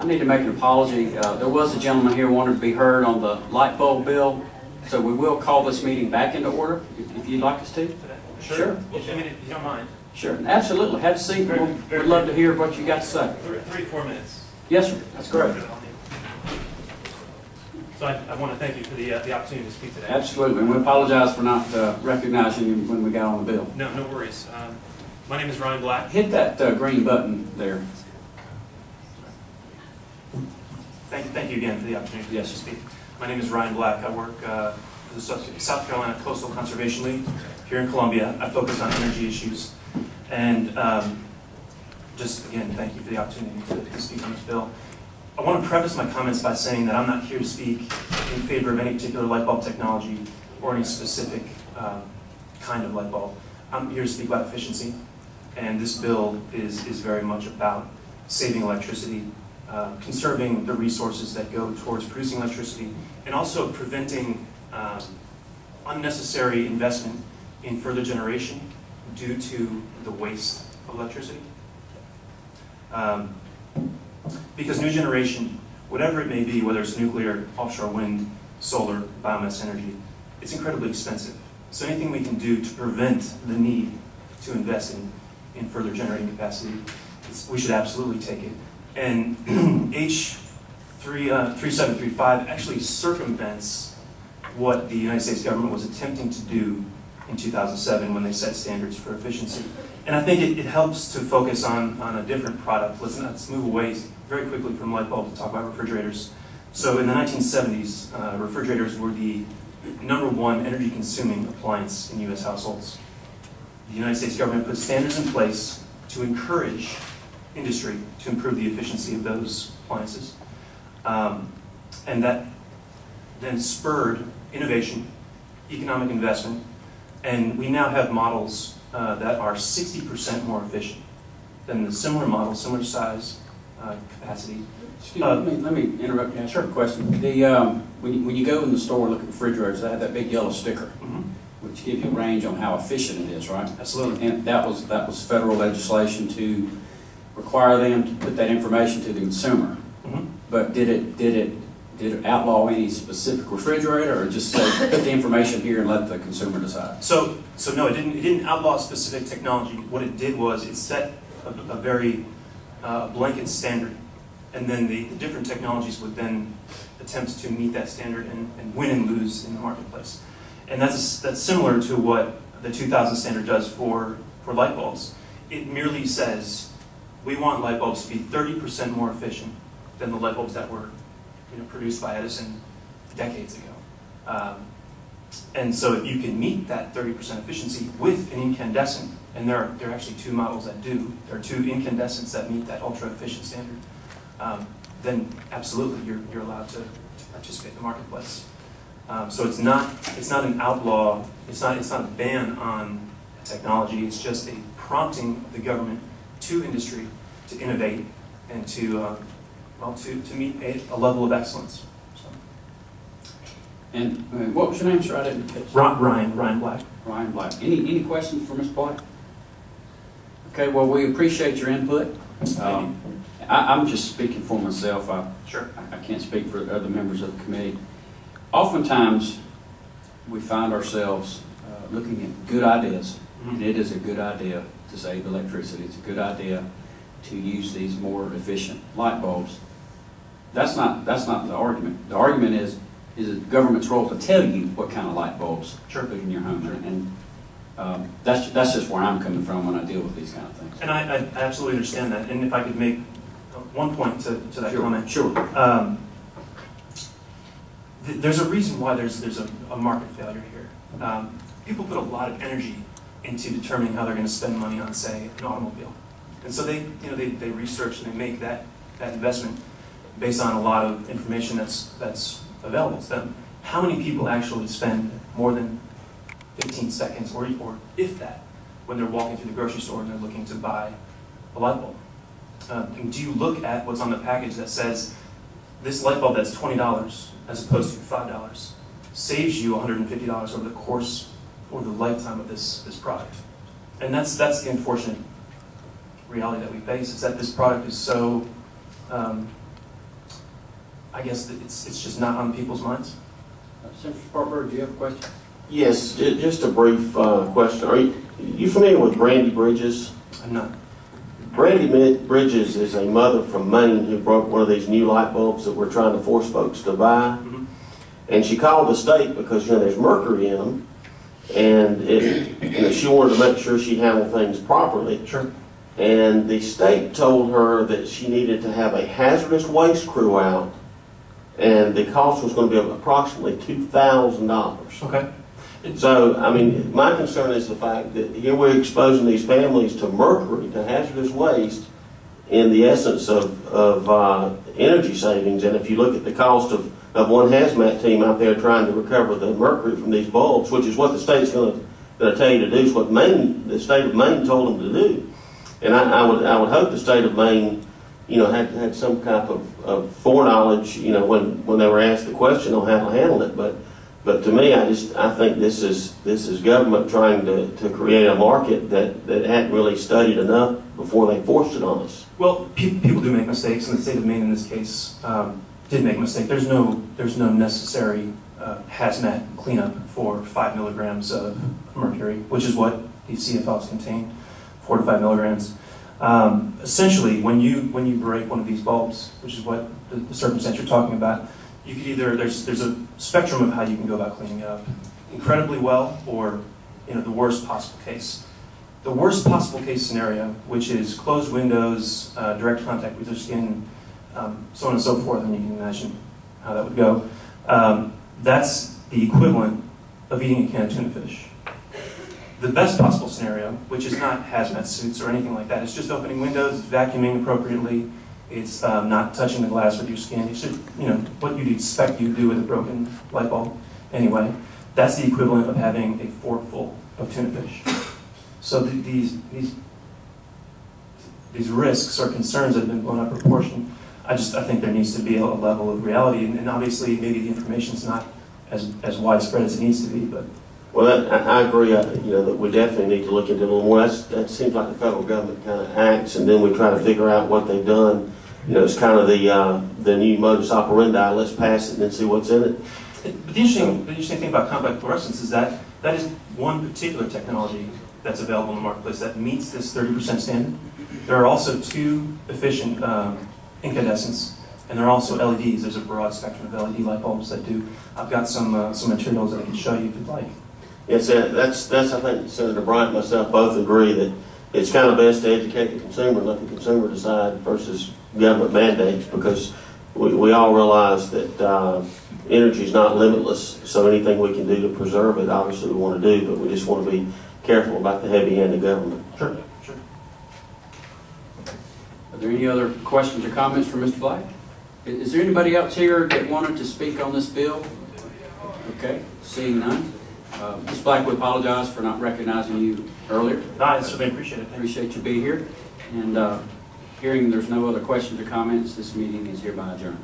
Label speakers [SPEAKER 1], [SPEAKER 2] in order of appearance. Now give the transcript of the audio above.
[SPEAKER 1] I need to make an apology. Uh, There was a gentleman here who wanted to be heard on the light bulb bill, so we will call this meeting back into order, if- if you'd like us to. Sure.
[SPEAKER 2] If, I mean, if you don't mind,
[SPEAKER 1] Sure, absolutely. Have a seat.
[SPEAKER 2] Very-
[SPEAKER 1] We'll-
[SPEAKER 2] very
[SPEAKER 1] We'd love to hear what you got to say.
[SPEAKER 2] three, three, four minutes.
[SPEAKER 1] Yes, sir. That's great.
[SPEAKER 2] So I, I want to thank you for the, uh, the opportunity to speak today.
[SPEAKER 1] Absolutely. And we apologize for not uh, recognizing you when we got on the bill.
[SPEAKER 2] No, no worries. Um, my name is Ryan Black.
[SPEAKER 1] Hit that uh, green button there.
[SPEAKER 2] Thank, thank you again for the opportunity
[SPEAKER 1] Yes.
[SPEAKER 2] to speak. My name is Ryan Black. I work uh, for the South Carolina Coastal Conservation League here in Columbia. I focus on energy issues. And um, just again, thank you for the opportunity to, to speak on this bill. I want to preface my comments by saying that I'm not here to speak in favor of any particular light bulb technology or any specific um, kind of light bulb. I'm here to speak about efficiency. And this bill is, is very much about saving electricity uh, conserving the resources that go towards producing electricity, and also preventing um, unnecessary investment in further generation due to the waste of electricity. Um, Because new generation, whatever it may be, whether it's nuclear, offshore wind, solar, biomass energy, it's incredibly expensive. So anything we can do to prevent the need to invest in, in further generating capacity, we should absolutely take it. And H three, uh, 3735 actually circumvents what the United States government was attempting to do in 2007 when they set standards for efficiency. And I think it, it helps to focus on, on a different product. Let's, let's move away very quickly from light bulb to talk about refrigerators. So in the 1970s, uh, refrigerators were the number one energy consuming appliance in US households. The United States government put standards in place to encourage industry to improve the efficiency of those appliances. Um, and that then spurred innovation, economic investment, and we now have models uh, that are 60% more efficient than the similar model, similar size, uh, capacity.
[SPEAKER 1] Excuse me, let me, let me interrupt you, a question. The, um, when you, when you go in the store and look at refrigerators, they have that big yellow sticker, which gives you a range on how efficient it is, right?
[SPEAKER 2] Absolutely.
[SPEAKER 1] And that was, that was federal legislation to require them to put that information to the consumer.
[SPEAKER 2] Mhm.
[SPEAKER 1] But did it, did it, did it outlaw any specific refrigerator, or just say, put the information here and let the consumer decide?
[SPEAKER 2] So, so no, it didn't, it didn't outlaw specific technology. What it did was it set a, a very uh, blanket standard. And then the, the different technologies would then attempt to meet that standard and, and win and lose in the marketplace. And that's, that's similar to what the 2000 standard does for, for light bulbs. It merely says, we want light bulbs to be 30% more efficient than the light bulbs that were you know, produced by Edison decades ago. Um, and so if you can meet that 30% efficiency with an incandescent, and there are, there are actually two models that do, there are two incandescents that meet that ultra efficient standard, um, then absolutely you're, you're allowed to, to participate in the marketplace. Um, so it's not, it's not an outlaw, it's not, it's not a ban on technology, it's just a prompting of the government to industry to innovate and to, uh, well, to, to meet a, a level of excellence. So,
[SPEAKER 1] And uh, what was your name, sir? I didn't catch.
[SPEAKER 2] Ryan, Ryan Black.
[SPEAKER 1] Ryan Black. Any, any questions for Ms. Black? Okay, well, we appreciate your input. Um, I, I'm just speaking for myself. I,
[SPEAKER 2] Sure.
[SPEAKER 1] I can't speak for other members of the committee. Oftentimes, we find ourselves uh, looking at good ideas, and it is a good idea to save electricity. It's a good idea to use these more efficient light bulbs. That's not, that's not the argument. The argument is, is it the government's role to tell you what kind of light bulbs to
[SPEAKER 2] Sure.
[SPEAKER 1] put in your home? And um, that's, that's just where I'm coming from when I deal with these kind of things.
[SPEAKER 2] And I, I absolutely understand that, and if I could make uh, one point to, to that
[SPEAKER 1] Sure,
[SPEAKER 2] comment.
[SPEAKER 1] Sure.
[SPEAKER 2] Um, th- There's a reason why there's, there's a, a market failure here. Um, People put a lot of energy into determining how they're gonna spend money on, say, an automobile. And so they, you know, they, they research and they make that, that investment based on a lot of information that's, that's available to them. How many people actually spend more than 15 seconds, or, or if that, when they're walking through the grocery store and they're looking to buy a light bulb? Uh, and do you look at what's on the package that says this light bulb that's twenty dollars as opposed to five dollars saves you one hundred and fifty dollars over the course or the lifetime of this this product? And that's that's the unfortunate reality that we face is that this product is so um, I guess it's, it's just not on people's minds.
[SPEAKER 1] Uh, Senator Spartanburg, do you have a question?
[SPEAKER 3] Yes, just a brief uh, question. Are you, you familiar with Brandy Bridges?
[SPEAKER 2] I'm not.
[SPEAKER 3] Brandy Bridges is a mother from Maine who broke one of these new light bulbs that we're trying to force folks to buy.
[SPEAKER 2] Mhm.
[SPEAKER 3] And she called the state because, you know, there's mercury in them. And it, you know, she wanted to make sure she handled things properly.
[SPEAKER 2] Sure.
[SPEAKER 3] And the state told her that she needed to have a hazardous waste crew out. And the cost was going to be approximately $2,000.
[SPEAKER 2] Okay.
[SPEAKER 3] So, I mean, my concern is the fact that here we're exposing these families to mercury, to hazardous waste, in the essence of, of uh, energy savings. And if you look at the cost of, of one hazmat team out there trying to recover the mercury from these bulbs, which is what the state's going to tell you to do, is what Maine, the state of Maine told them to do. And I, I would, I would hope the state of Maine, you know, had, had some type of, of foreknowledge, you know, when, when they were asked the question on how to handle it. But but to me, I just, I think this is, this is government trying to, to create a market that, that hadn't really studied enough before they forced it on us.
[SPEAKER 2] Well, pe- people do make mistakes, and the state of Maine in this case um, did make a mistake. There's no, there's no necessary uh, hazmat cleanup for five milligrams of mercury, which is what these CFLs contain, four to five milligrams. Um, essentially, when you when you break one of these bulbs, which is what the, the circumstance you're talking about, you could either there's there's a spectrum of how you can go about cleaning it up, incredibly well, or you know the worst possible case. The worst possible case scenario, which is closed windows, uh, direct contact with your skin, um, so on and so forth, and you can imagine how that would go. Um, that's the equivalent of eating a can of tuna fish. The best possible scenario, which is not hazmat suits or anything like that, it's just opening windows, vacuuming appropriately, it's um, not touching the glass with your skin. You should, you know, what you'd expect you'd do with a broken light bulb. Anyway, that's the equivalent of having a forkful of tuna fish. So th- these these these risks or concerns that have been blown out of proportion. I just I think there needs to be a level of reality, and, and obviously maybe the information's not as as widespread as it needs to be, but
[SPEAKER 3] Well, that, I, I agree, uh, you know, that we definitely need to look into it a little more. That's, that seems like the federal government kind of acts, and then we try to figure out what they've done. You know, it's kind of the, uh, the new modus operandi, let's pass it and then see what's in it.
[SPEAKER 2] But the interesting, the interesting thing about compact fluorescents is that that is one particular technology that's available in the marketplace that meets this 30% standard. There are also two efficient um, incandescents, and there are also LEDs. There's a broad spectrum of LED light bulbs that do. I've got some uh, some materials that I can show you if you'd like.
[SPEAKER 3] Yes, uh, that's, that's, I think Senator Bright and myself both agree that it's kind of best to educate the consumer, let the consumer decide versus government mandates, because we, we all realize that, uh, energy is not limitless, so anything we can do to preserve it, obviously we want to do, but we just want to be careful about the heavy hand of government.
[SPEAKER 2] Sure,
[SPEAKER 1] there any other questions or comments for Mr. Black? Is there anybody else here that wanted to speak on this bill? Okay, seeing none. Uh, Ms. Black, we apologize for not recognizing you earlier.
[SPEAKER 2] No, I certainly appreciate it.
[SPEAKER 1] Appreciate you being here. And uh, hearing there's no other questions or comments, this meeting is hereby adjourned.